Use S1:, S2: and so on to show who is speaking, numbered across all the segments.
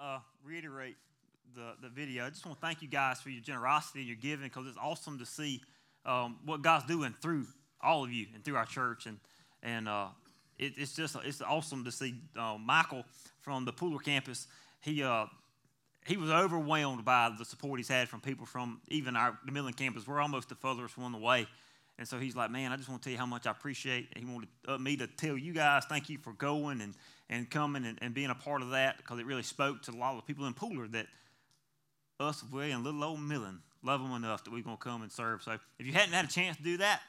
S1: uh, reiterate the, the video. I just want to thank you guys for your generosity and your giving because it's awesome to see um, what God's doing through all of you and through our church. And, and uh, it, it's just it's awesome to see uh, Michael from the Pooler campus. He, uh, he was overwhelmed by the support he's had from people from even our the Millen campus. We're almost the furthest one away. And so he's like, man, I just want to tell you how much I appreciate. He wanted uh, me to tell you guys, thank you for going and, and coming and, and being a part of that because it really spoke to a lot of people in Pooler that us, we're in little old Millen, love them enough that we're going to come and serve. So if you hadn't had a chance to do that,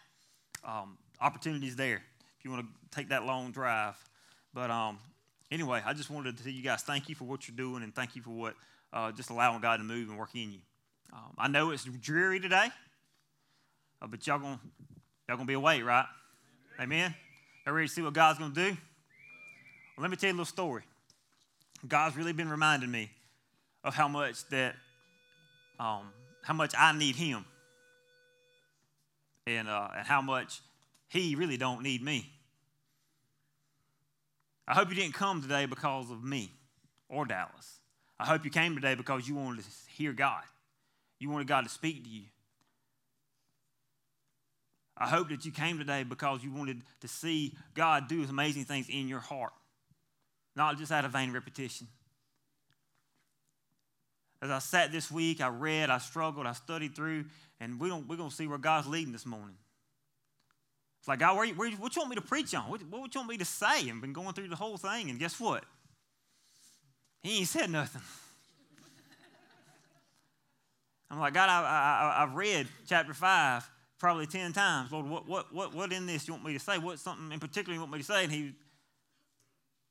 S1: um, opportunity's there if you want to take that long drive. But um, anyway, I just wanted to tell you guys thank you for what you're doing and thank you for what uh, just allowing God to move and work in you. Um, I know it's dreary today. Uh, but y'all gonna y'all gonna be awake, right? Amen. Y'all ready to see what God's gonna do? Well, let me tell you a little story. God's really been reminding me of how much that um, how much I need Him, and uh, and how much He really don't need me. I hope you didn't come today because of me or Dallas. I hope you came today because you wanted to hear God. You wanted God to speak to you. I hope that you came today because you wanted to see God do amazing things in your heart, not just out of vain repetition. As I sat this week, I read, I struggled, I studied through, and we don't, we're going to see where God's leading this morning. It's like, God, where, where, what you want me to preach on? What, what you want me to say? I've been going through the whole thing, and guess what? He ain't said nothing. I'm like, God, I, I, I've read chapter 5 probably 10 times, Lord, what, what, what, what in this you want me to say? What something in particular you want me to say? And he,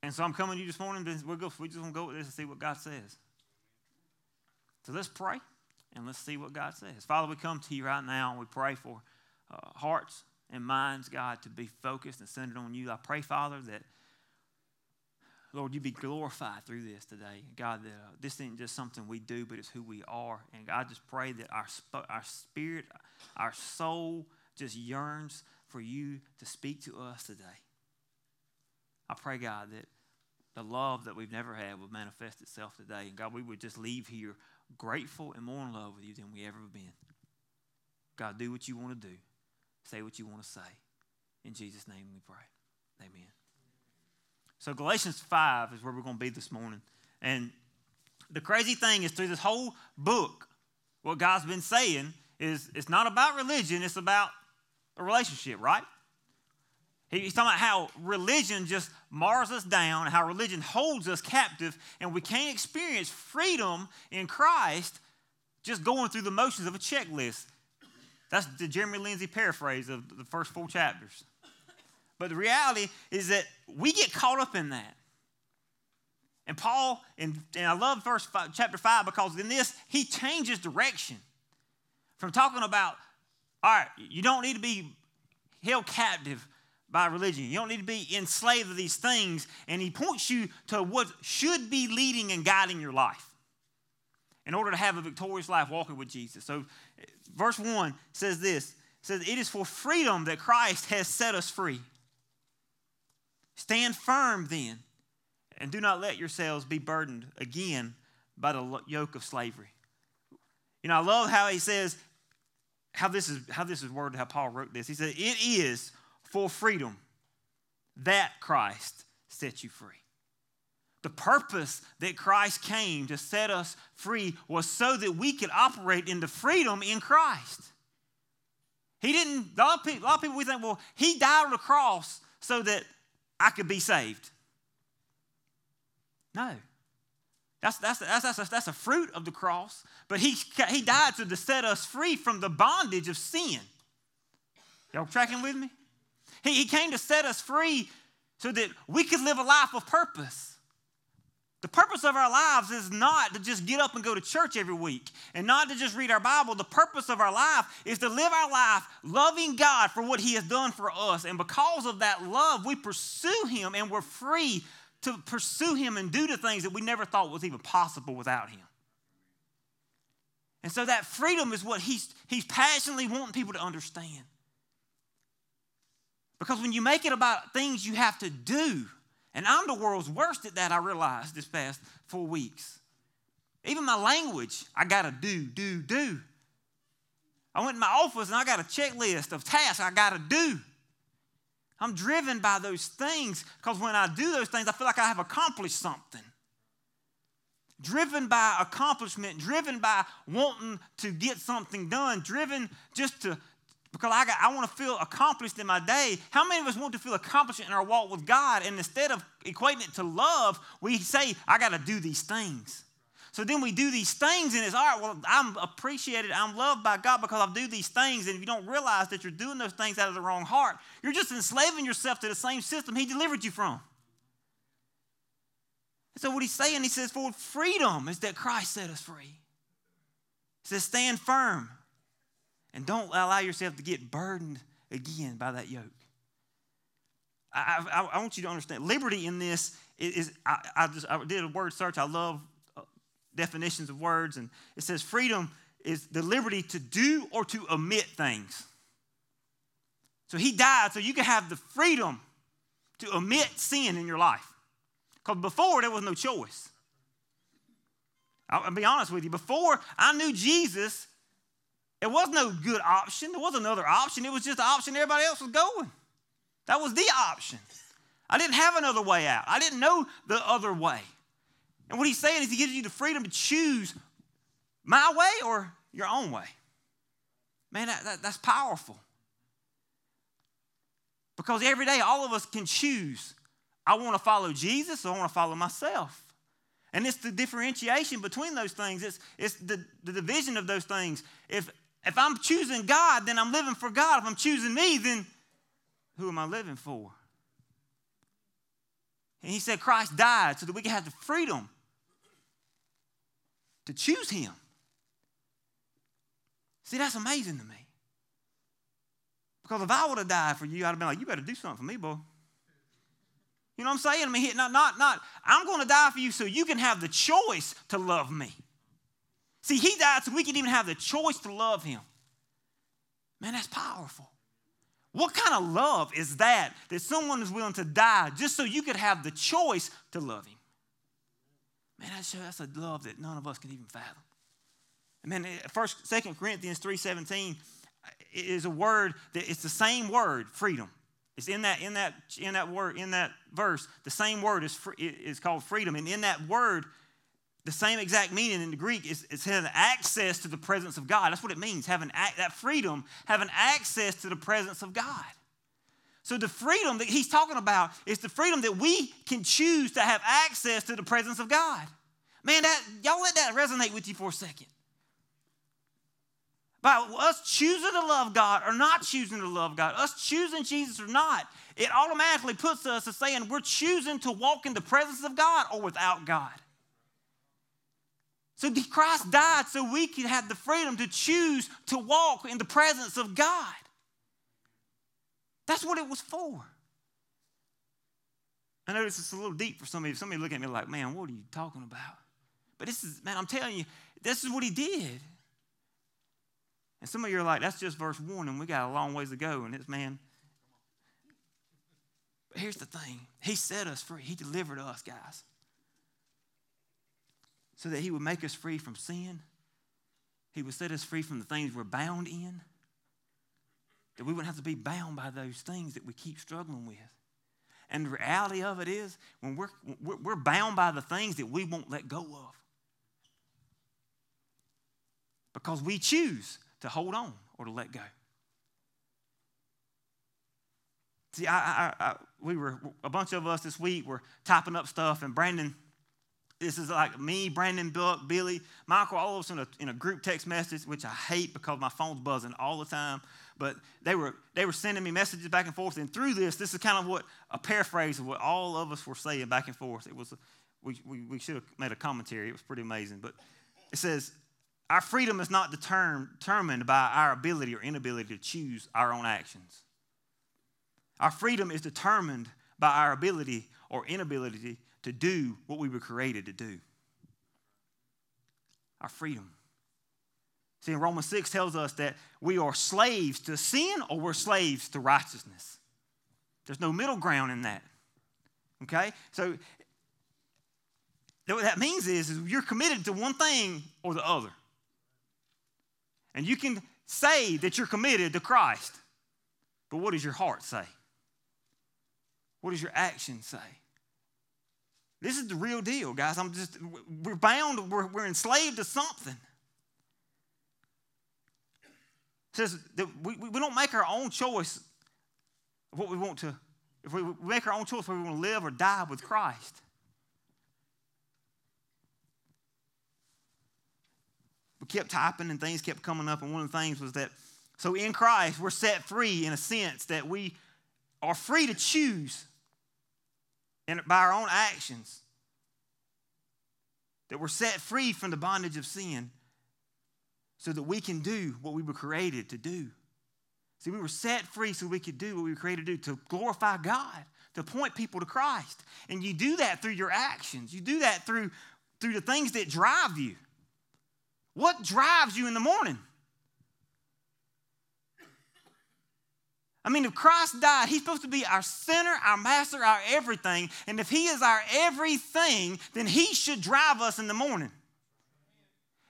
S1: and so I'm coming to you this morning. We're go, we just want to go with this and see what God says. So let's pray and let's see what God says. Father, we come to you right now and we pray for uh, hearts and minds, God, to be focused and centered on you. I pray, Father, that Lord, you be glorified through this today. God, that uh, this isn't just something we do, but it's who we are. And God, I just pray that our, sp- our spirit, our soul just yearns for you to speak to us today. I pray, God, that the love that we've never had will manifest itself today. And God, we would just leave here grateful and more in love with you than we ever have been. God, do what you want to do, say what you want to say. In Jesus' name we pray. Amen. So, Galatians 5 is where we're going to be this morning. And the crazy thing is, through this whole book, what God's been saying is it's not about religion, it's about a relationship, right? He's talking about how religion just mars us down, how religion holds us captive, and we can't experience freedom in Christ just going through the motions of a checklist. That's the Jeremy Lindsay paraphrase of the first four chapters. But the reality is that we get caught up in that. And Paul, and, and I love verse five, chapter 5 because in this, he changes direction from talking about, all right, you don't need to be held captive by religion. You don't need to be enslaved to these things. And he points you to what should be leading and guiding your life in order to have a victorious life walking with Jesus. So, verse 1 says this says, It is for freedom that Christ has set us free. Stand firm then, and do not let yourselves be burdened again by the yoke of slavery. You know, I love how he says, how this is how this is worded, how Paul wrote this. He said, It is for freedom that Christ set you free. The purpose that Christ came to set us free was so that we could operate in the freedom in Christ. He didn't, a lot of people, lot of people we think, well, he died on the cross so that I could be saved. No. That's, that's, that's, that's, a, that's a fruit of the cross. But he, he died to set us free from the bondage of sin. Y'all tracking with me? He, he came to set us free so that we could live a life of purpose. The purpose of our lives is not to just get up and go to church every week and not to just read our Bible. The purpose of our life is to live our life loving God for what He has done for us. And because of that love, we pursue Him and we're free to pursue Him and do the things that we never thought was even possible without Him. And so that freedom is what He's, he's passionately wanting people to understand. Because when you make it about things you have to do, and I'm the world's worst at that, I realized this past four weeks. Even my language, I got to do, do, do. I went in my office and I got a checklist of tasks I got to do. I'm driven by those things because when I do those things, I feel like I have accomplished something. Driven by accomplishment, driven by wanting to get something done, driven just to, because I, got, I want to feel accomplished in my day. How many of us want to feel accomplished in our walk with God? And instead of equating it to love, we say, I got to do these things. So then we do these things, and it's all right, well, I'm appreciated, I'm loved by God because I do these things. And if you don't realize that you're doing those things out of the wrong heart, you're just enslaving yourself to the same system He delivered you from. so what he's saying, he says, for freedom is that Christ set us free. He says, stand firm and don't allow yourself to get burdened again by that yoke. I, I, I want you to understand liberty in this is, is I, I, just I did a word search. I love uh, definitions of words, and it says freedom is the liberty to do or to omit things. So he died so you can have the freedom to omit sin in your life. Because before there was no choice. I'll be honest with you. Before I knew Jesus, it was no good option. There was another option. It was just the option everybody else was going. That was the option. I didn't have another way out. I didn't know the other way. And what he's saying is he gives you the freedom to choose my way or your own way. Man, that, that, that's powerful. Because every day, all of us can choose I want to follow Jesus or I want to follow myself. And it's the differentiation between those things, it's, it's the, the division of those things. If, if I'm choosing God, then I'm living for God. If I'm choosing me, then who am I living for? And he said Christ died so that we can have the freedom to choose him. See, that's amazing to me. Because if I would have died for you, I'd have been like, you better do something for me, boy. You know what I'm saying? I mean, not, not, not, I'm going to die for you so you can have the choice to love me. See, he died so we can even have the choice to love him. Man, that's powerful. What kind of love is that that someone is willing to die just so you could have the choice to love him? Man, that's, that's a love that none of us can even fathom. Man, eh, first, Second Corinthians 3.17 eh, is a word that it's the same word, freedom. It's in that, in that, in that word, in that verse, the same word is, is called freedom. And in that word, the same exact meaning in the Greek is, having access to the presence of God. That's what it means, having that freedom, having access to the presence of God. So the freedom that he's talking about is the freedom that we can choose to have access to the presence of God. Man, that y'all let that resonate with you for a second. By us choosing to love God or not choosing to love God, us choosing Jesus or not, it automatically puts us as saying we're choosing to walk in the presence of God or without God. So Christ died so we could have the freedom to choose to walk in the presence of God. That's what it was for. I know this is a little deep for some of you. Some of you look at me like, man, what are you talking about? But this is, man, I'm telling you, this is what he did. And some of you are like, that's just verse one, and we got a long ways to go. And it's, man. But here's the thing He set us free, He delivered us, guys. So that He would make us free from sin, He would set us free from the things we're bound in, that we wouldn't have to be bound by those things that we keep struggling with. And the reality of it is, when we're, we're bound by the things that we won't let go of. Because we choose to hold on or to let go. See, I, I, I, we were, a bunch of us this week were typing up stuff, and Brandon, this is like me, Brandon, Billy, Michael, all of us in a, in a group text message, which I hate because my phone's buzzing all the time. But they were they were sending me messages back and forth. And through this this is kind of what a paraphrase of what all of us were saying back and forth. It was we, we, we should have made a commentary. It was pretty amazing. But it says our freedom is not determined by our ability or inability to choose our own actions. Our freedom is determined by our ability or inability to do what we were created to do our freedom See, Romans 6 tells us that we are slaves to sin or we're slaves to righteousness. There's no middle ground in that. Okay? So what that means is, is you're committed to one thing or the other. And you can say that you're committed to Christ, but what does your heart say? What does your action say? This is the real deal, guys. I'm just, we're bound, we're, we're enslaved to something. It says that we, we don't make our own choice of what we want to, if we make our own choice whether we want to live or die with Christ. We kept typing and things kept coming up, and one of the things was that so in Christ, we're set free in a sense that we are free to choose and by our own actions. That we're set free from the bondage of sin so that we can do what we were created to do. See, we were set free so we could do what we were created to do, to glorify God, to point people to Christ. And you do that through your actions. You do that through, through the things that drive you. What drives you in the morning? I mean, if Christ died, He's supposed to be our center, our master, our everything. And if He is our everything, then He should drive us in the morning.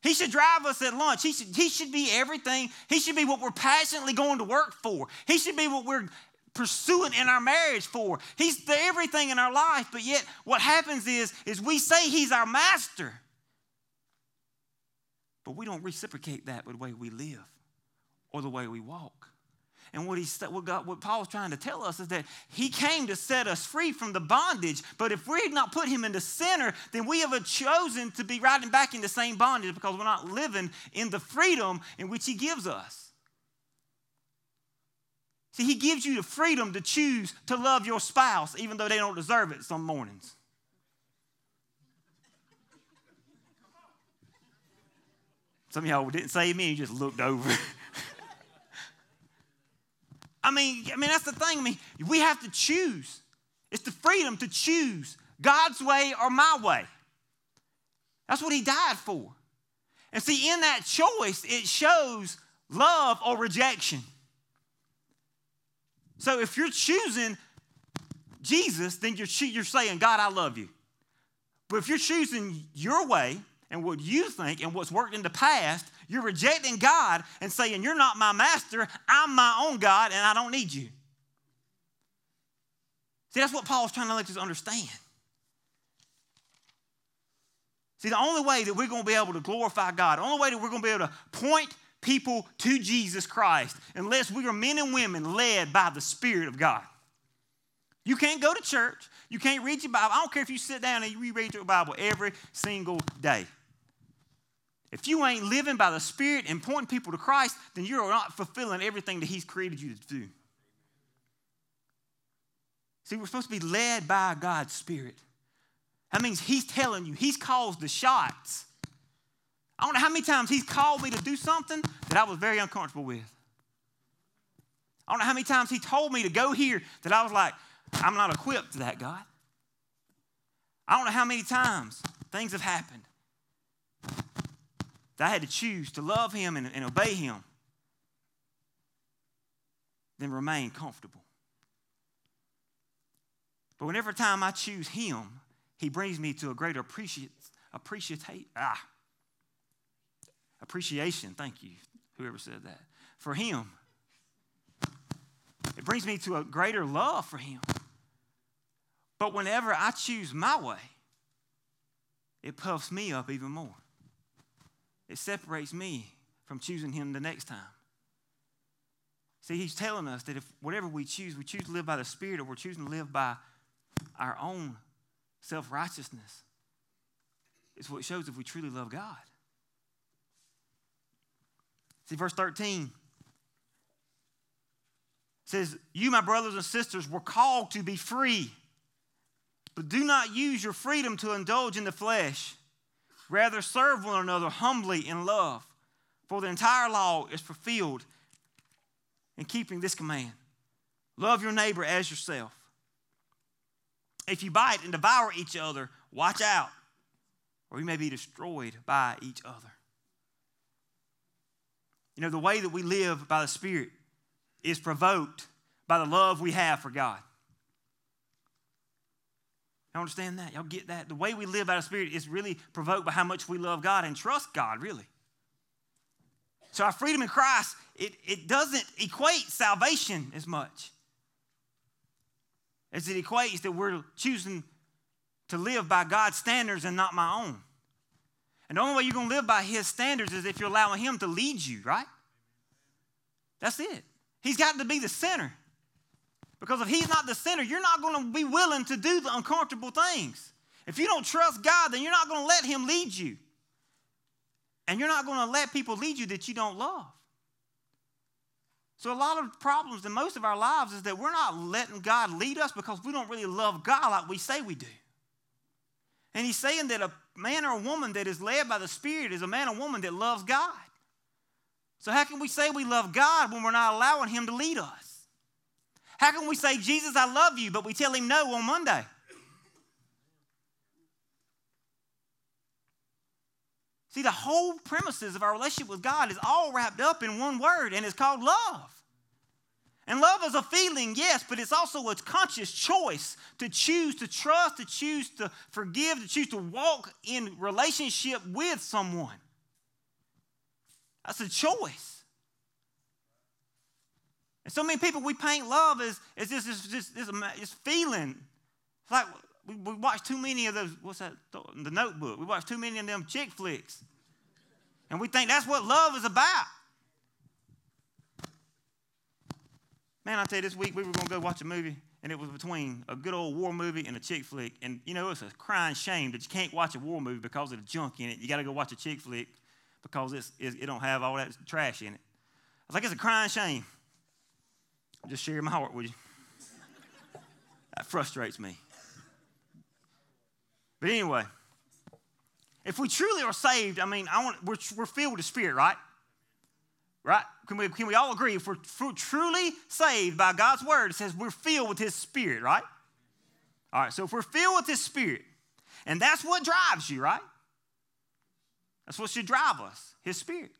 S1: He should drive us at lunch. He should, he should be everything. He should be what we're passionately going to work for. He should be what we're pursuing in our marriage for. He's the everything in our life. But yet, what happens is, is we say He's our master, but we don't reciprocate that with the way we live or the way we walk. And what, he, what, God, what Paul's trying to tell us is that he came to set us free from the bondage. But if we had not put him in the center, then we have chosen to be riding back in the same bondage because we're not living in the freedom in which he gives us. See, he gives you the freedom to choose to love your spouse, even though they don't deserve it some mornings. Some of y'all didn't say me, you just looked over. I mean, I mean, that's the thing. I mean, we have to choose. It's the freedom to choose God's way or my way. That's what he died for. And see, in that choice, it shows love or rejection. So if you're choosing Jesus, then you're, you're saying, God, I love you. But if you're choosing your way and what you think and what's worked in the past, you're rejecting God and saying, You're not my master, I'm my own God, and I don't need you. See, that's what Paul's trying to let us understand. See, the only way that we're going to be able to glorify God, the only way that we're going to be able to point people to Jesus Christ, unless we are men and women led by the Spirit of God. You can't go to church. You can't read your Bible. I don't care if you sit down and you reread your Bible every single day. If you ain't living by the Spirit and pointing people to Christ, then you're not fulfilling everything that He's created you to do. See, we're supposed to be led by God's Spirit. That means He's telling you, He's calls the shots. I don't know how many times He's called me to do something that I was very uncomfortable with. I don't know how many times He told me to go here that I was like, I'm not equipped to that, God. I don't know how many times things have happened that I had to choose to love him and, and obey him than remain comfortable. But whenever time I choose him, he brings me to a greater appreciate, ah, appreciation. Thank you, whoever said that. For him. It brings me to a greater love for him. But whenever I choose my way, it puffs me up even more it separates me from choosing him the next time. See, he's telling us that if whatever we choose, we choose to live by the Spirit or we're choosing to live by our own self righteousness, it's what shows if we truly love God. See, verse 13 says, You, my brothers and sisters, were called to be free, but do not use your freedom to indulge in the flesh. Rather, serve one another humbly in love. For the entire law is fulfilled in keeping this command love your neighbor as yourself. If you bite and devour each other, watch out, or you may be destroyed by each other. You know, the way that we live by the Spirit is provoked by the love we have for God. Y'all understand that? Y'all get that? The way we live out of Spirit is really provoked by how much we love God and trust God, really. So our freedom in Christ, it, it doesn't equate salvation as much as it equates that we're choosing to live by God's standards and not my own. And the only way you're going to live by His standards is if you're allowing Him to lead you, right? That's it. He's got to be the center. Because if He's not the center, you're not going to be willing to do the uncomfortable things. If you don't trust God, then you're not going to let Him lead you. And you're not going to let people lead you that you don't love. So, a lot of problems in most of our lives is that we're not letting God lead us because we don't really love God like we say we do. And He's saying that a man or a woman that is led by the Spirit is a man or woman that loves God. So, how can we say we love God when we're not allowing Him to lead us? How can we say, Jesus, I love you, but we tell him no on Monday? See, the whole premises of our relationship with God is all wrapped up in one word, and it's called love. And love is a feeling, yes, but it's also a conscious choice to choose to trust, to choose to forgive, to choose to walk in relationship with someone. That's a choice. And so many people, we paint love as, as this, this, this, this, this feeling. It's like we, we watch too many of those, what's that, the notebook. We watch too many of them chick flicks. And we think that's what love is about. Man, I tell you, this week we were going to go watch a movie, and it was between a good old war movie and a chick flick. And you know, it's a crying shame that you can't watch a war movie because of the junk in it. You got to go watch a chick flick because it's, it don't have all that trash in it. I was like, it's a crying shame. Just share my heart with you. that frustrates me. But anyway, if we truly are saved, I mean, I want we're, we're filled with the Spirit, right? Right? Can we, can we all agree? If we're truly saved by God's word, it says we're filled with His Spirit, right? All right, so if we're filled with His Spirit, and that's what drives you, right? That's what should drive us, His Spirit.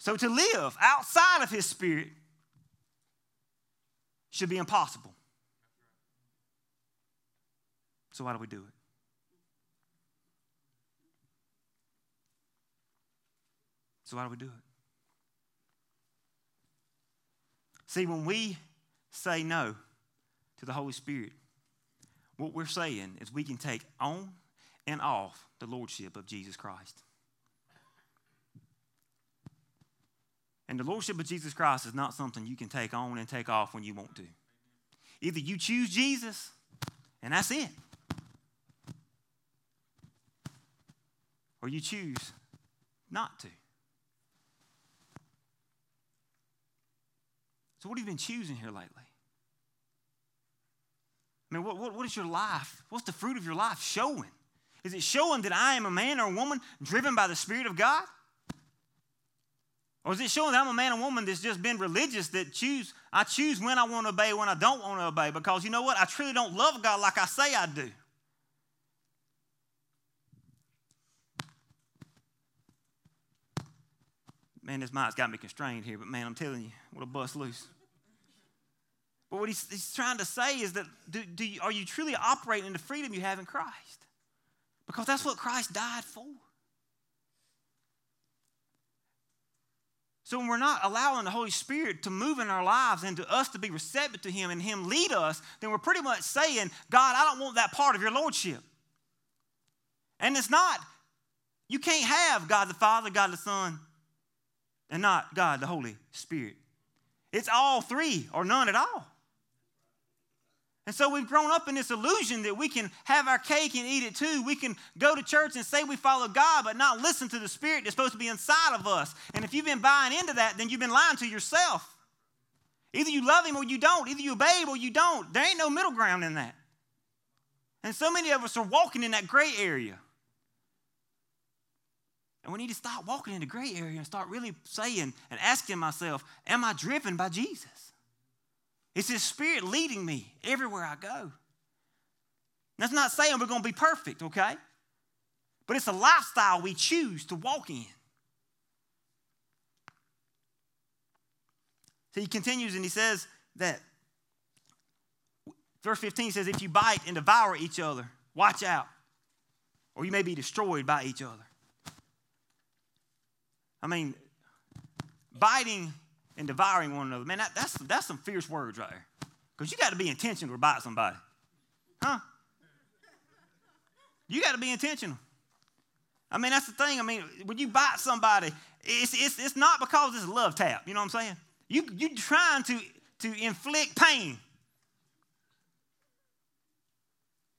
S1: So to live outside of his spirit should be impossible. So why do we do it? So why do we do it? See, when we say no to the Holy Spirit, what we're saying is we can take on and off the Lordship of Jesus Christ. And the Lordship of Jesus Christ is not something you can take on and take off when you want to. Either you choose Jesus, and that's it, or you choose not to. So, what have you been choosing here lately? I mean, what, what, what is your life? What's the fruit of your life showing? Is it showing that I am a man or a woman driven by the Spirit of God? Or is it showing that I'm a man or woman that's just been religious that choose I choose when I want to obey, when I don't want to obey? Because you know what? I truly don't love God like I say I do. Man, this mind's got me constrained here, but man, I'm telling you, what a bust loose. But what he's, he's trying to say is that do, do you, are you truly operating in the freedom you have in Christ? Because that's what Christ died for. So when we're not allowing the Holy Spirit to move in our lives and to us to be receptive to Him and Him lead us, then we're pretty much saying, God, I don't want that part of your Lordship. And it's not, you can't have God the Father, God the Son, and not God the Holy Spirit. It's all three or none at all. And so we've grown up in this illusion that we can have our cake and eat it too. We can go to church and say we follow God, but not listen to the Spirit that's supposed to be inside of us. And if you've been buying into that, then you've been lying to yourself. Either you love Him or you don't. Either you obey Him or you don't. There ain't no middle ground in that. And so many of us are walking in that gray area. And we need to stop walking in the gray area and start really saying and asking myself, Am I driven by Jesus? It's His Spirit leading me everywhere I go. That's not saying we're going to be perfect, okay? But it's a lifestyle we choose to walk in. So he continues and he says that Verse 15 says, If you bite and devour each other, watch out, or you may be destroyed by each other. I mean, biting and devouring one another, man, that, that's, that's some fierce words right there. Because you got to be intentional to bite somebody. Huh? You got to be intentional. I mean, that's the thing. I mean, when you bite somebody, it's, it's, it's not because it's a love tap. You know what I'm saying? You, you're trying to, to inflict pain.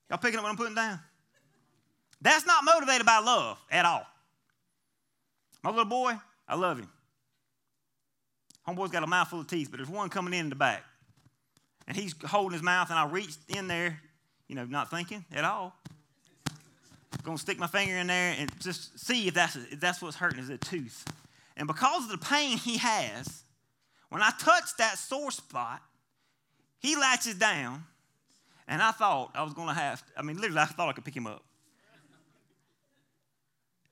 S1: Y'all picking up what I'm putting down? That's not motivated by love at all. My little boy, I love him. Homeboy's got a mouthful of teeth, but there's one coming in, in the back. And he's holding his mouth, and I reached in there, you know, not thinking at all. Gonna stick my finger in there and just see if that's, if that's what's hurting is a tooth. And because of the pain he has, when I touch that sore spot, he latches down, and I thought I was gonna have, I mean, literally, I thought I could pick him up.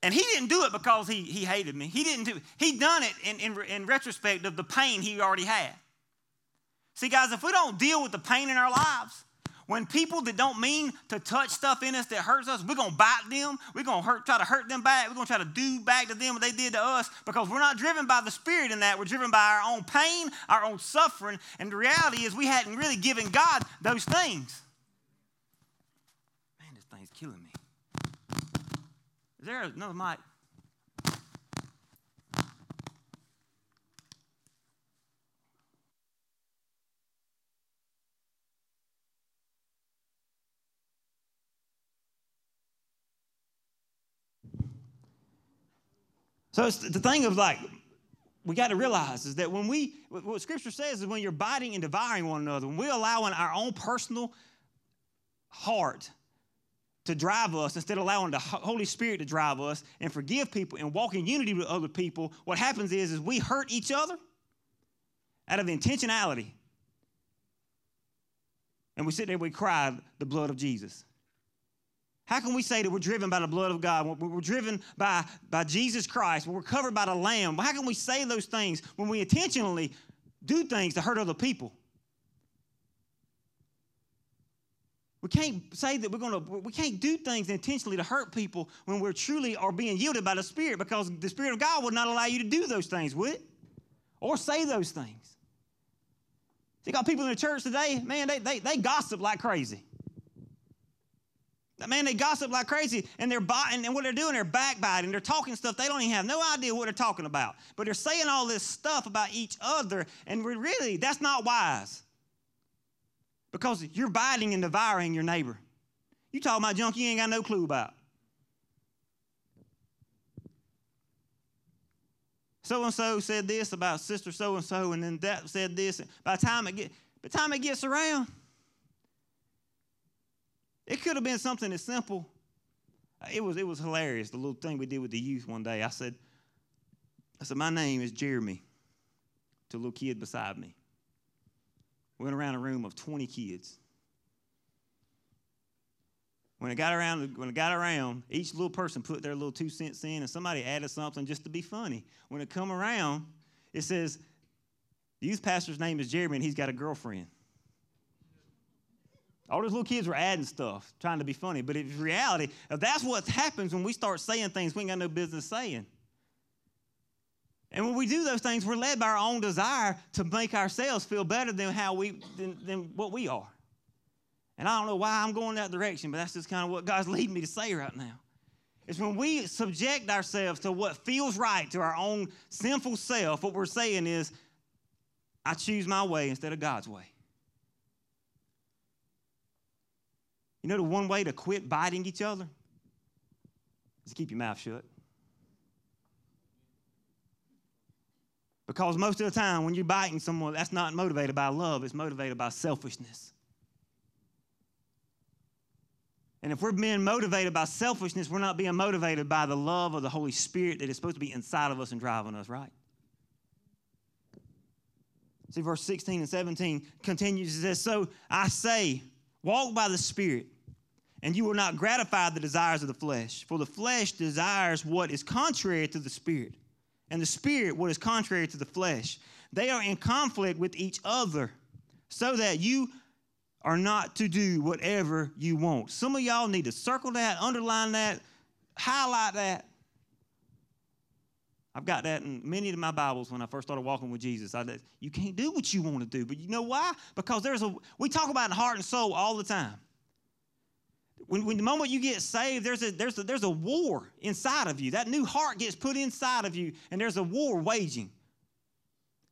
S1: And he didn't do it because he, he hated me. He didn't do it. He done it in, in, in retrospect of the pain he already had. See, guys, if we don't deal with the pain in our lives, when people that don't mean to touch stuff in us that hurts us, we're gonna bite them. We're gonna hurt, try to hurt them back. We're gonna try to do back to them what they did to us because we're not driven by the Spirit in that. We're driven by our own pain, our own suffering. And the reality is, we hadn't really given God those things. Man, this thing's killing me. Is there another mic? So it's the thing of like, we got to realize is that when we, what Scripture says is when you're biting and devouring one another, when we're allowing our own personal heart to drive us instead of allowing the Holy Spirit to drive us and forgive people and walk in unity with other people, what happens is, is we hurt each other out of intentionality. And we sit there, we cry the blood of Jesus. How can we say that we're driven by the blood of God? We're driven by, by Jesus Christ. We're covered by the Lamb. How can we say those things when we intentionally do things to hurt other people? We can't say that we're going to, we can't do things intentionally to hurt people when we're truly are being yielded by the Spirit because the Spirit of God would not allow you to do those things, would it? Or say those things. You got people in the church today, man, they, they, they gossip like crazy. Man, they gossip like crazy, and they're biting, and what they're doing, they're backbiting, they're talking stuff they don't even have no idea what they're talking about. But they're saying all this stuff about each other, and really, that's not wise. Because you're biting and devouring your neighbor. You talking about junk you ain't got no clue about. So and so said this about sister so and so, and then that said this. By the time it get, by the time it gets around, it could have been something as simple. It was, it was hilarious, the little thing we did with the youth one day. I said, I said, my name is Jeremy to a little kid beside me. We went around a room of 20 kids. When it got around, when it got around, each little person put their little two cents in, and somebody added something just to be funny. When it come around, it says, the youth pastor's name is Jeremy, and he's got a girlfriend. All those little kids were adding stuff, trying to be funny. But in reality, that's what happens when we start saying things we ain't got no business saying. And when we do those things, we're led by our own desire to make ourselves feel better than how we than, than what we are. And I don't know why I'm going that direction, but that's just kind of what God's leading me to say right now. It's when we subject ourselves to what feels right to our own sinful self, what we're saying is, I choose my way instead of God's way. You know the one way to quit biting each other is to keep your mouth shut. Because most of the time, when you're biting someone, that's not motivated by love, it's motivated by selfishness. And if we're being motivated by selfishness, we're not being motivated by the love of the Holy Spirit that is supposed to be inside of us and driving us, right? See, verse 16 and 17 continues. It says, So I say, Walk by the Spirit, and you will not gratify the desires of the flesh. For the flesh desires what is contrary to the Spirit, and the Spirit what is contrary to the flesh. They are in conflict with each other, so that you are not to do whatever you want. Some of y'all need to circle that, underline that, highlight that. I've got that in many of my Bibles when I first started walking with Jesus. I, you can't do what you want to do, but you know why? Because there's a we talk about heart and soul all the time. When, when the moment you get saved, there's a, there's, a, there's a war inside of you. That new heart gets put inside of you, and there's a war waging.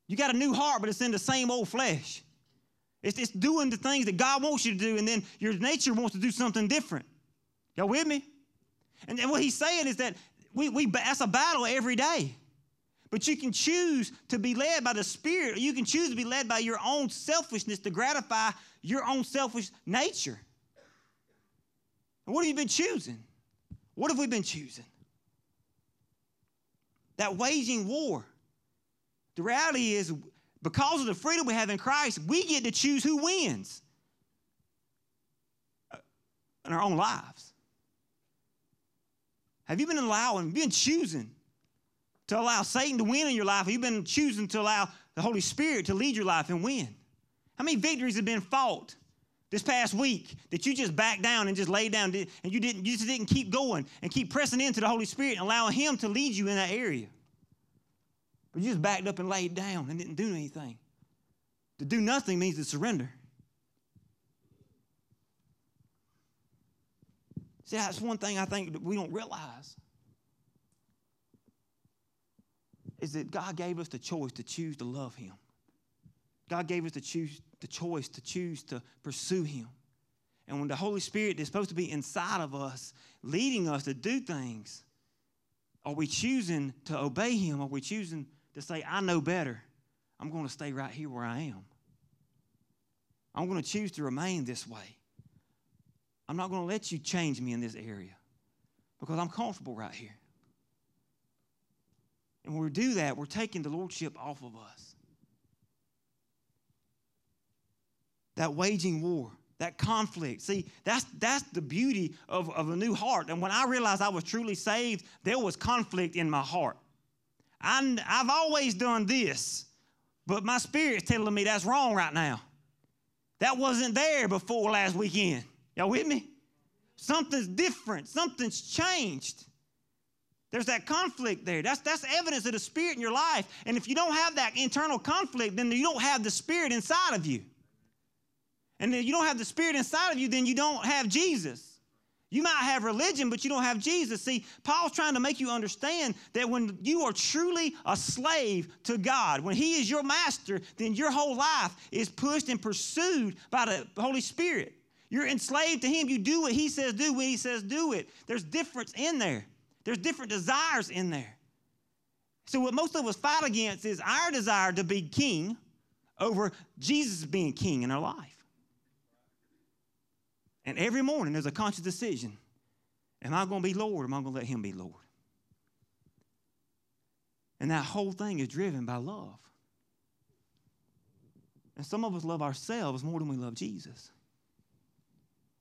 S1: You got a new heart, but it's in the same old flesh. It's, it's doing the things that God wants you to do, and then your nature wants to do something different. Y'all with me? And, and what he's saying is that we, we, that's a battle every day. But you can choose to be led by the Spirit, or you can choose to be led by your own selfishness to gratify your own selfish nature. And what have you been choosing? What have we been choosing? That waging war. The reality is, because of the freedom we have in Christ, we get to choose who wins uh, in our own lives. Have you been allowing, been choosing to allow Satan to win in your life? Have you been choosing to allow the Holy Spirit to lead your life and win? How many victories have been fought this past week that you just backed down and just laid down and you didn't you just didn't keep going and keep pressing into the Holy Spirit and allowing Him to lead you in that area? But you just backed up and laid down and didn't do anything. To do nothing means to surrender. See, that's one thing I think that we don't realize is that God gave us the choice to choose to love Him. God gave us the, choose, the choice to choose to pursue Him. And when the Holy Spirit is supposed to be inside of us, leading us to do things, are we choosing to obey Him? Are we choosing to say, I know better? I'm going to stay right here where I am. I'm going to choose to remain this way. I'm not going to let you change me in this area because I'm comfortable right here. And when we do that, we're taking the lordship off of us. That waging war, that conflict. See, that's, that's the beauty of, of a new heart. And when I realized I was truly saved, there was conflict in my heart. i I've always done this, but my spirit's telling me that's wrong right now. That wasn't there before last weekend. Y'all with me? Something's different. Something's changed. There's that conflict there. That's, that's evidence of the Spirit in your life. And if you don't have that internal conflict, then you don't have the Spirit inside of you. And if you don't have the Spirit inside of you, then you don't have Jesus. You might have religion, but you don't have Jesus. See, Paul's trying to make you understand that when you are truly a slave to God, when He is your master, then your whole life is pushed and pursued by the Holy Spirit. You're enslaved to Him. You do what He says do when He says do it. There's difference in there, there's different desires in there. So, what most of us fight against is our desire to be king over Jesus being king in our life. And every morning there's a conscious decision Am I going to be Lord or am I going to let Him be Lord? And that whole thing is driven by love. And some of us love ourselves more than we love Jesus.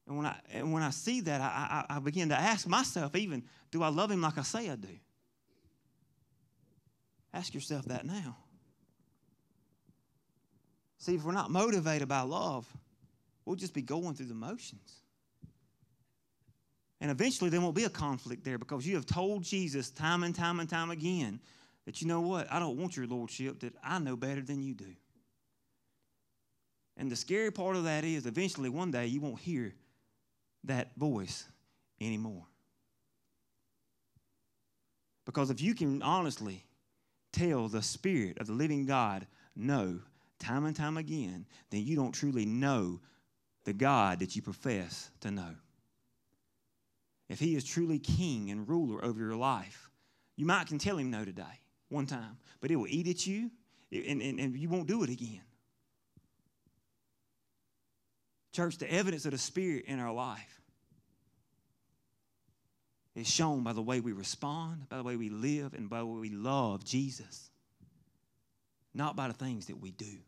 S1: And when I, and when I see that, I, I, I begin to ask myself, even, do I love him like I say I do? Ask yourself that now. See, if we're not motivated by love, we'll just be going through the motions. And eventually there won't be a conflict there because you have told Jesus time and time and time again that you know what? I don't want your lordship, that I know better than you do. And the scary part of that is eventually one day you won't hear that voice anymore. Because if you can honestly tell the Spirit of the living God no time and time again, then you don't truly know the God that you profess to know. If He is truly King and ruler over your life, you might can tell Him no today, one time, but it will eat at you and, and, and you won't do it again. Church, the evidence of the Spirit in our life is shown by the way we respond, by the way we live, and by the way we love Jesus, not by the things that we do.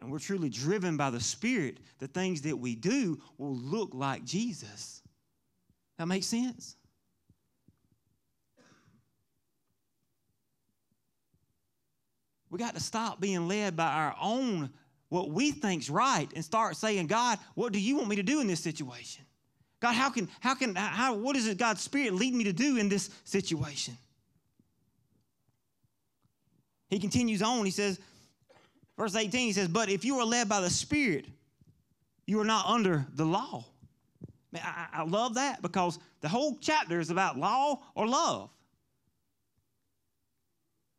S1: And we're truly driven by the Spirit, the things that we do will look like Jesus. That makes sense? We got to stop being led by our own
S2: what we think's right and start saying, God, what do you want me to do in this situation? God, how can, how can, how, what is it God's Spirit lead me to do in this situation? He continues on, he says, verse 18, he says, But if you are led by the Spirit, you are not under the law. Man, I, I love that because the whole chapter is about law or love.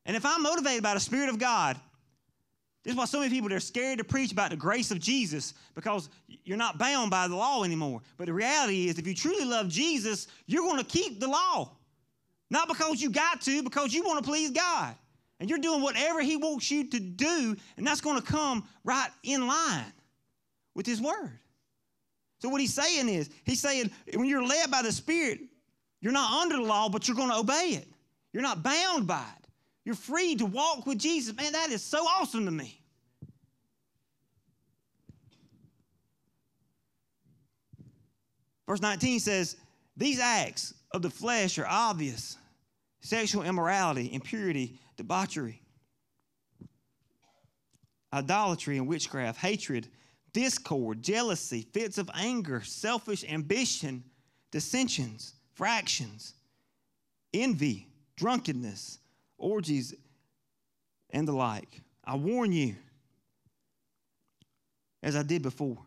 S2: And if I'm motivated by the Spirit of God, this is why so many people are scared to preach about the grace of Jesus because you're not bound by the law anymore. But the reality is, if you truly love Jesus, you're going to keep the law. Not because you got to, because you want to please God. And you're doing whatever He wants you to do, and that's going to come right in line with His Word. So, what He's saying is, He's saying, when you're led by the Spirit, you're not under the law, but you're going to obey it. You're not bound by it. You're free to walk with Jesus. Man, that is so awesome to me. Verse 19 says, These acts of the flesh are obvious sexual immorality, impurity, debauchery, idolatry and witchcraft, hatred, discord, jealousy, fits of anger, selfish ambition, dissensions, fractions, envy, drunkenness orgies, and the like. I warn you, as I did before,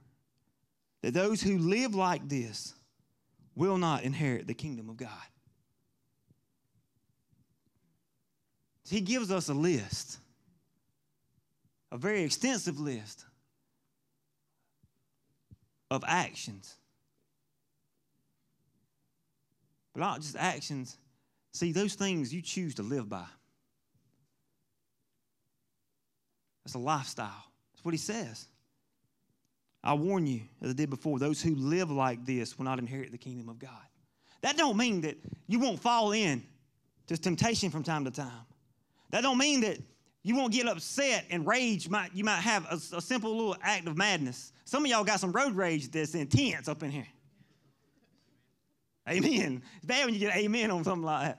S2: that those who live like this will not inherit the kingdom of God. He gives us a list, a very extensive list of actions. But not just actions. See, those things you choose to live by. That's a lifestyle. That's what he says. I warn you, as I did before, those who live like this will not inherit the kingdom of God. That don't mean that you won't fall in to temptation from time to time. That don't mean that you won't get upset and rage. Might, you might have a, a simple little act of madness. Some of y'all got some road rage that's intense up in here. Amen. It's bad when you get amen on something like that.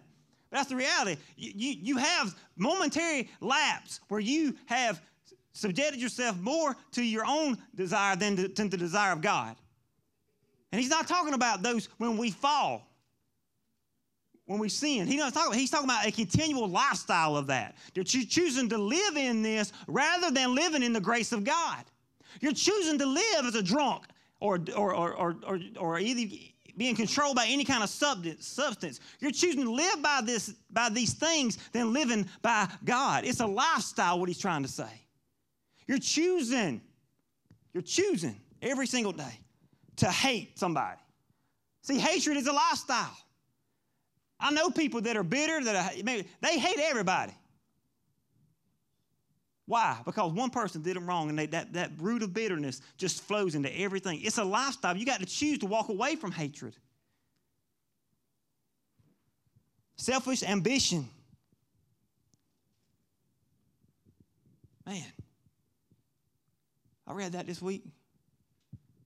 S2: But that's the reality. You, you, you have momentary lapse where you have subjected yourself more to your own desire than to, than the desire of God. And he's not talking about those when we fall, when we sin. About, he's talking about a continual lifestyle of that. You're choosing to live in this rather than living in the grace of God. You're choosing to live as a drunk or, or, or, or, or, or either being controlled by any kind of substance. You're choosing to live by, this, by these things than living by God. It's a lifestyle, what he's trying to say. You're choosing, you're choosing every single day to hate somebody. See, hatred is a lifestyle. I know people that are bitter, that are, maybe they hate everybody. Why? Because one person did them wrong, and they, that, that root of bitterness just flows into everything. It's a lifestyle. You got to choose to walk away from hatred. Selfish ambition. Man, I read that this week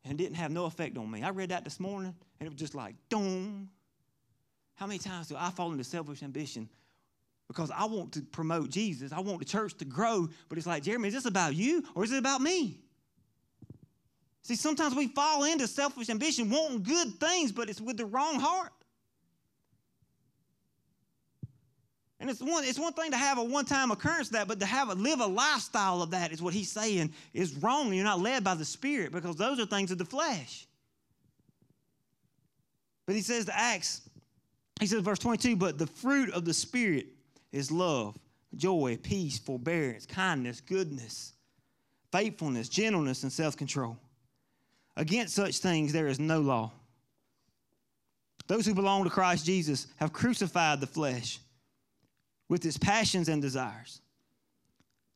S2: and it didn't have no effect on me. I read that this morning and it was just like, boom. How many times do I fall into selfish ambition? Because I want to promote Jesus. I want the church to grow. But it's like, Jeremy, is this about you or is it about me? See, sometimes we fall into selfish ambition, wanting good things, but it's with the wrong heart. And it's one, it's one thing to have a one-time occurrence of that, but to have a live a lifestyle of that is what he's saying is wrong. You're not led by the Spirit because those are things of the flesh. But he says to Acts, he says, verse 22, but the fruit of the Spirit is love, joy, peace, forbearance, kindness, goodness, faithfulness, gentleness, and self-control. Against such things there is no law. Those who belong to Christ Jesus have crucified the flesh with its passions and desires.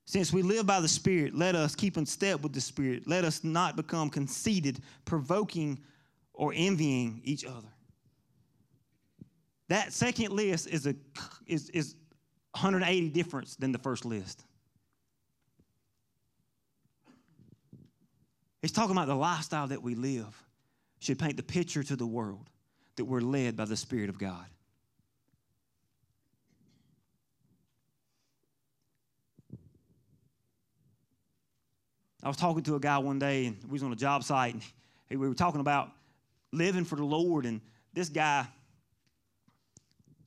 S2: Since we live by the Spirit, let us keep in step with the Spirit. Let us not become conceited, provoking, or envying each other. That second list is, a, is, is 180 difference than the first list. He's talking about the lifestyle that we live should paint the picture to the world that we're led by the Spirit of God. I was talking to a guy one day, and we was on a job site, and we were talking about living for the Lord. And this guy,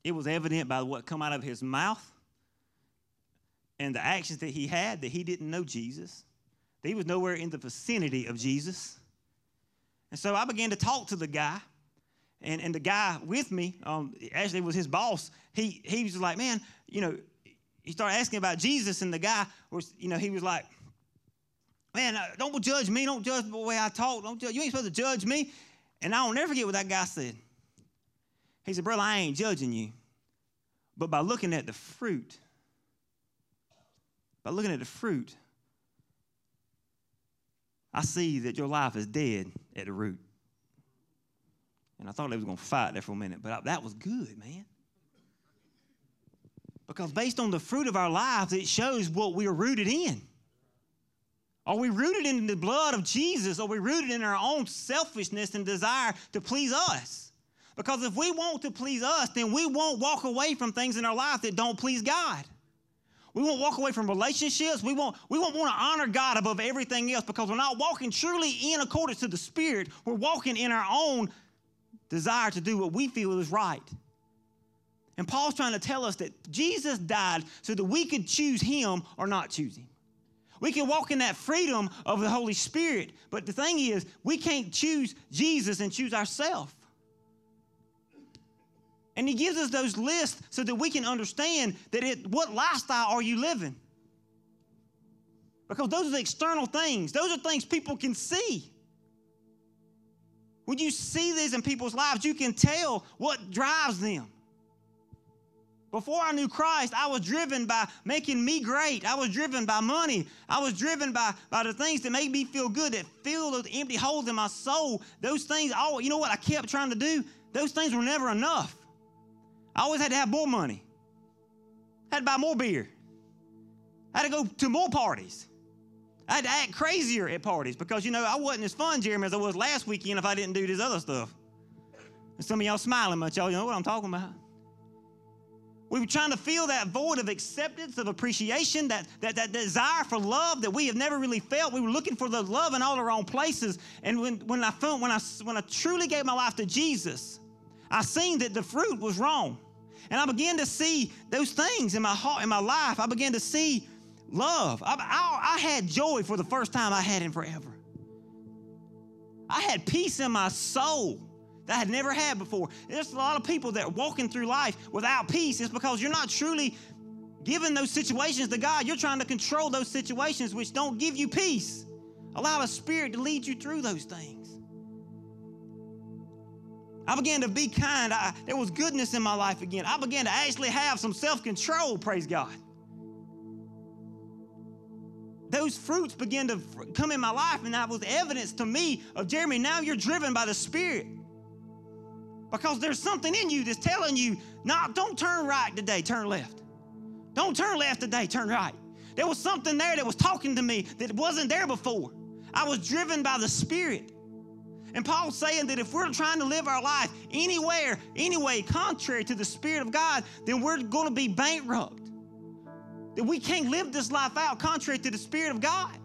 S2: it was evident by what come out of his mouth and the actions that he had that he didn't know Jesus. That he was nowhere in the vicinity of Jesus. And so I began to talk to the guy. And, and the guy with me, um, actually was his boss, he, he was like, man, you know, he started asking about Jesus, and the guy was, you know, he was like, man, uh, don't judge me. Don't judge the way I talk. Don't judge. You ain't supposed to judge me. And I'll never forget what that guy said. He said, brother, I ain't judging you. But by looking at the fruit, by looking at the fruit, I see that your life is dead at the root. And I thought they was going to fight there for a minute, but I, that was good, man. Because based on the fruit of our lives, it shows what we are rooted in. Are we rooted in the blood of Jesus? Are we rooted in our own selfishness and desire to please us? Because if we want to please us, then we won't walk away from things in our life that don't please God. We won't walk away from relationships. We won't, we won't want to honor God above everything else because we're not walking truly in accordance to the Spirit. We're walking in our own desire to do what we feel is right. And Paul's trying to tell us that Jesus died so that we could choose him or not choose him. We can walk in that freedom of the Holy Spirit, but the thing is, we can't choose Jesus and choose ourselves. And he gives us those lists so that we can understand that it, what lifestyle are you living? Because those are the external things. Those are things people can see. When you see this in people's lives, you can tell what drives them. Before I knew Christ, I was driven by making me great. I was driven by money. I was driven by, by the things that made me feel good, that fill those empty holes in my soul. Those things, all you know what I kept trying to do? Those things were never enough. I always had to have more money. I had to buy more beer. I had to go to more parties. I had to act crazier at parties because, you know, I wasn't as fun, Jeremy, as I was last weekend if I didn't do this other stuff. And some of y'all smiling much, y'all you know what I'm talking about. We were trying to fill that void of acceptance, of appreciation, that, that, that desire for love that we have never really felt. We were looking for the love in all the wrong places. And when, when, I, found, when, I, when I truly gave my life to Jesus, I seen that the fruit was wrong. And I began to see those things in my heart, in my life. I began to see love. I, I, I had joy for the first time I had in forever. I had peace in my soul that I had never had before. There's a lot of people that are walking through life without peace. It's because you're not truly giving those situations to God. You're trying to control those situations which don't give you peace. Allow the Spirit to lead you through those things. I began to be kind. I, there was goodness in my life again. I began to actually have some self control, praise God. Those fruits began to come in my life, and that was evidence to me of Jeremy. Now you're driven by the Spirit because there's something in you that's telling you, "No, don't turn right today, turn left. Don't turn left today, turn right." There was something there that was talking to me that wasn't there before. I was driven by the Spirit. And Paul's saying that if we're trying to live our life anywhere, anyway, contrary to the Spirit of God, then we're going to be bankrupt. That we can't live this life out contrary to the Spirit of God.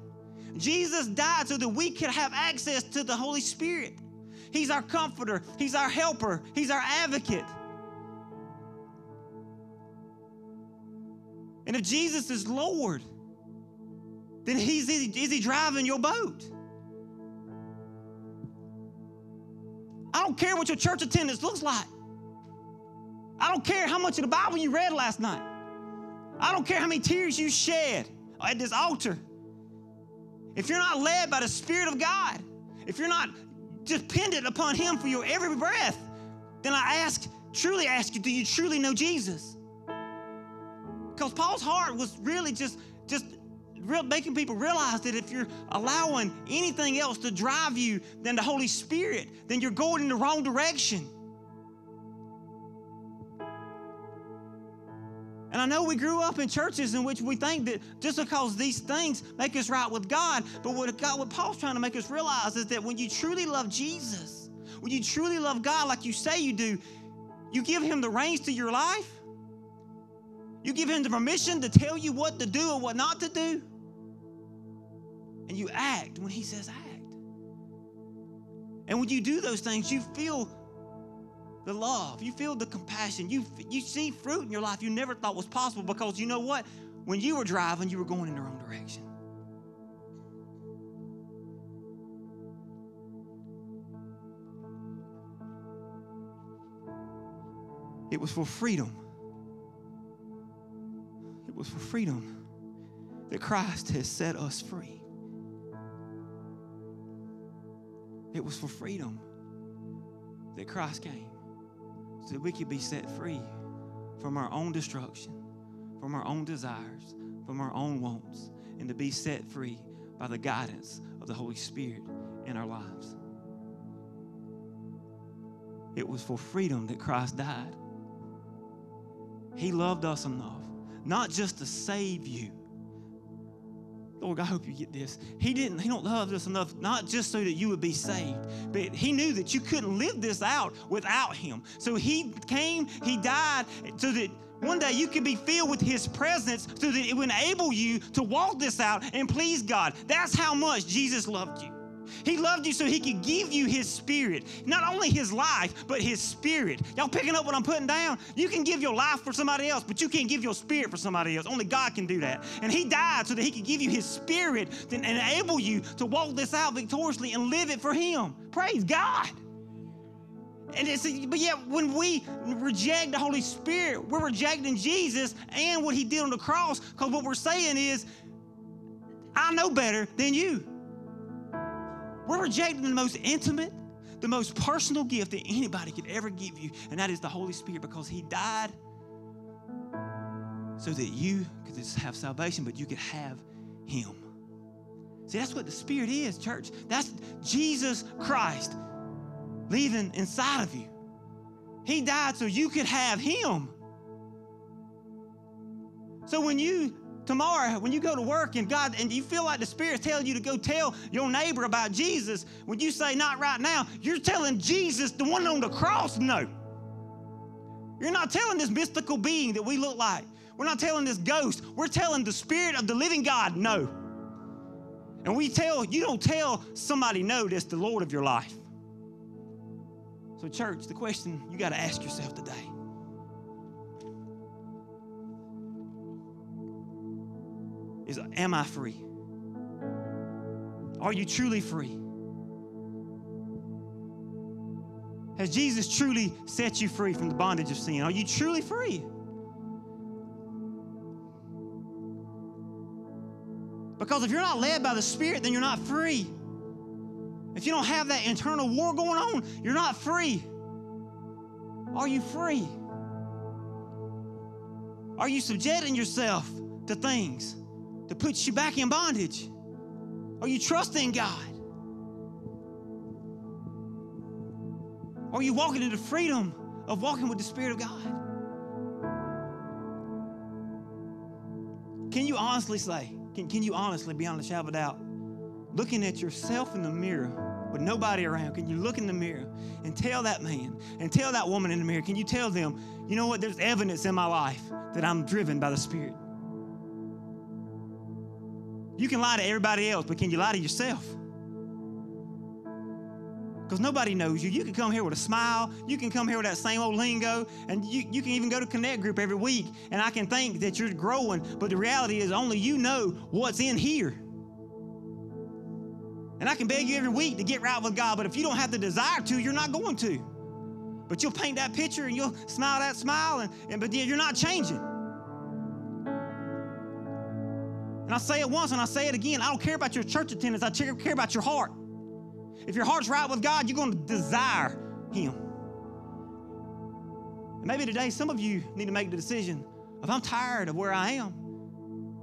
S2: Jesus died so that we could have access to the Holy Spirit. He's our comforter, He's our helper, He's our advocate. And if Jesus is Lord, then he's, is He driving your boat? I don't care what your church attendance looks like. I don't care how much of the Bible you read last night. I don't care how many tears you shed at this altar. If you're not led by the Spirit of God, if you're not dependent upon Him for your every breath, then I ask, truly ask you, do you truly know Jesus? Because Paul's heart was really just, just real, making people realize that if you're allowing anything else to drive you than the Holy Spirit, then you're going in the wrong direction. And I know we grew up in churches in which we think that just because these things make us right with God, but what God, what Paul's trying to make us realize is that when you truly love Jesus, when you truly love God like you say you do, you give Him the reins to your life. You give Him the permission to tell you what to do and what not to do. And you act when He says act. And when you do those things, you feel the love, you feel the compassion, you, you see fruit in your life you never thought was possible because you know what? When you were driving, you were going in the wrong direction. It was for freedom. It was for freedom that Christ has set us free. It was for freedom that Christ came so that we could be set free from our own destruction, from our own desires, from our own wants, and to be set free by the guidance of the Holy Spirit in our lives. It was for freedom that Christ died. He loved us enough, not just to save you. Lord, I hope you get this. He didn't, He don't love us enough, not just so that you would be saved, but He knew that you couldn't live this out without Him. So He came, He died so that one day you could be filled with His presence so that it would enable you to walk this out and please God. That's how much Jesus loved you. He loved you so he could give you his spirit. Not only his life, but his spirit. Y'all picking up what I'm putting down? You can give your life for somebody else, but you can't give your spirit for somebody else. Only God can do that. And he died so that he could give you his spirit to enable you to walk this out victoriously and live it for him. Praise God. And it's, but yet, when we reject the Holy Spirit, we're rejecting Jesus and what He did on the cross. Because what we're saying is, I know better than you. We're rejecting the most intimate, the most personal gift that anybody could ever give you, and that is the Holy Spirit because He died so that you could just have salvation, but you could have Him. See, that's what the Spirit is, church. That's Jesus Christ living inside of you. He died so you could have Him. So when you tomorrow when you go to work and God and you feel like the Spirit's telling you to go tell your neighbor about Jesus, when you say not right now, you're telling Jesus, the one on the cross, no. You're not telling this mystical being that we look like. We're not telling this ghost. We're telling the Spirit of the living God, no. And we tell, you don't tell somebody no that's the Lord of your life. So, church, the question you got to ask yourself today is Am I free? Are you truly free? Has Jesus truly set you free from the bondage of sin? Are you truly free? Because if you're not led by the Spirit, then you're not free. If you don't have that internal war going on, you're not free. Are you free? Are you subjecting yourself to things that puts you back in bondage? Are you trusting God? Are you walking in the freedom of walking with the Spirit of God? Can you honestly say, can, can you honestly, beyond a shadow of a doubt, looking at yourself in the mirror with nobody around, can you look in the mirror and tell that man and tell that woman in the mirror, can you tell them, you know what, there's evidence in my life that I'm driven by the Spirit? You can lie to everybody else, but can you lie to yourself? Because nobody knows you. You can come here with a smile. You can come here with that same old lingo. And you, you can even go to Connect Group every week. And I can think that you're growing. But the reality is, only you know what's in here. And I can beg you every week to get right with God, but if you don't have the desire to, you're not going to. But you'll paint that picture and you'll smile that smile, and, and but you're not changing. And I say it once and I say it again. I don't care about your church attendance, I care about your heart. If your heart's right with God, you're going to desire Him. And maybe today, some of you need to make the decision if I'm tired of where I am,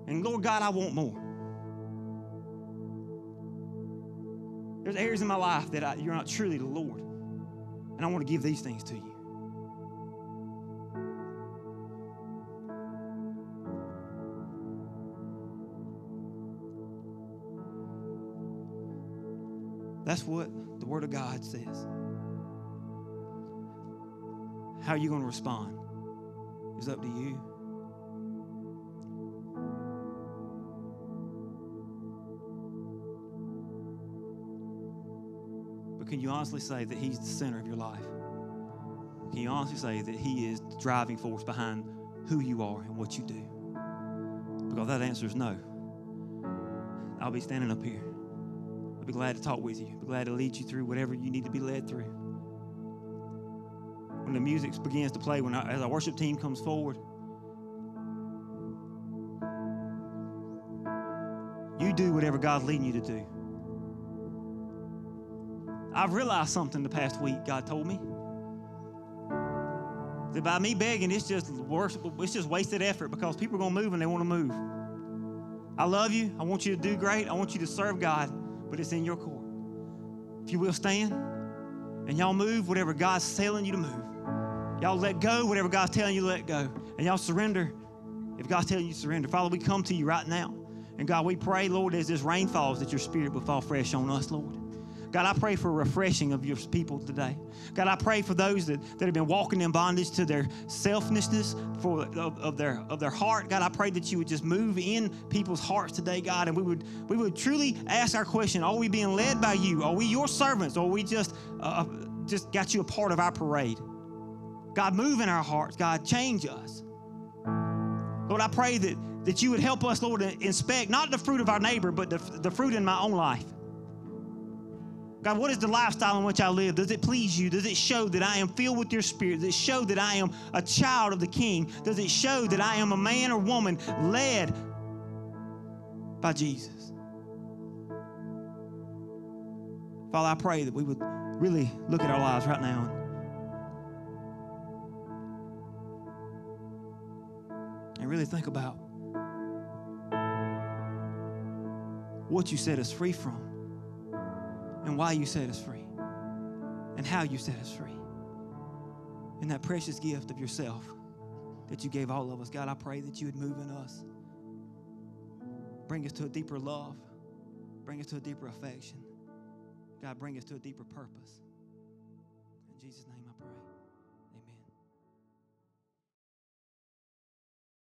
S2: and Lord God, I want more. There's areas in my life that I, you're not truly the Lord. And I want to give these things to you. That's what the Word of God says. How are you going to respond is up to you. But can you honestly say that He's the center of your life? Can you honestly say that He is the driving force behind who you are and what you do? Because that answer is no. I'll be standing up here. I'll be glad to talk with you. I'll be glad to lead you through whatever you need to be led through. When the music begins to play, when our, as our worship team comes forward, you do whatever God's leading you to do. I've realized something the past week, God told me. That by me begging, it's just worse, it's just wasted effort because people are going to move and they want to move. I love you. I want you to do great. I want you to serve God, but it's in your court. If you will stand and y'all move whatever God's telling you to move. Y'all let go whatever God's telling you to let go. And y'all surrender if God's telling you to surrender. Father, we come to you right now. And God, we pray, Lord, as this rain falls, that your spirit will fall fresh on us, Lord. God, I pray for refreshing of your people today. God, I pray for those that, that have been walking in bondage to their selfishness, for of, of, their of their heart. God, I pray that you would just move in people's hearts today, God, and we would we would truly ask our question: Are we being led by you? Are we your servants? Or we just uh, just got you a part of our parade? God, move in our hearts. God, change us. Lord, I pray that that you would help us, Lord, inspect not the fruit of our neighbor, but the, the fruit in my own life. God, what is the lifestyle in which I live? Does it please you? Does it show that I am filled with your spirit? Does it show that I am a child of the king? Does it show that I am a man or woman led by Jesus? Father, I pray that we would really look at our lives right now. And really think about what you set us free from and why you set us free and how you set us free. In that precious gift of yourself that you gave all of us. God, I pray that you would move in us. Bring us to a deeper love. Bring us to a deeper affection. God, bring us to a deeper purpose.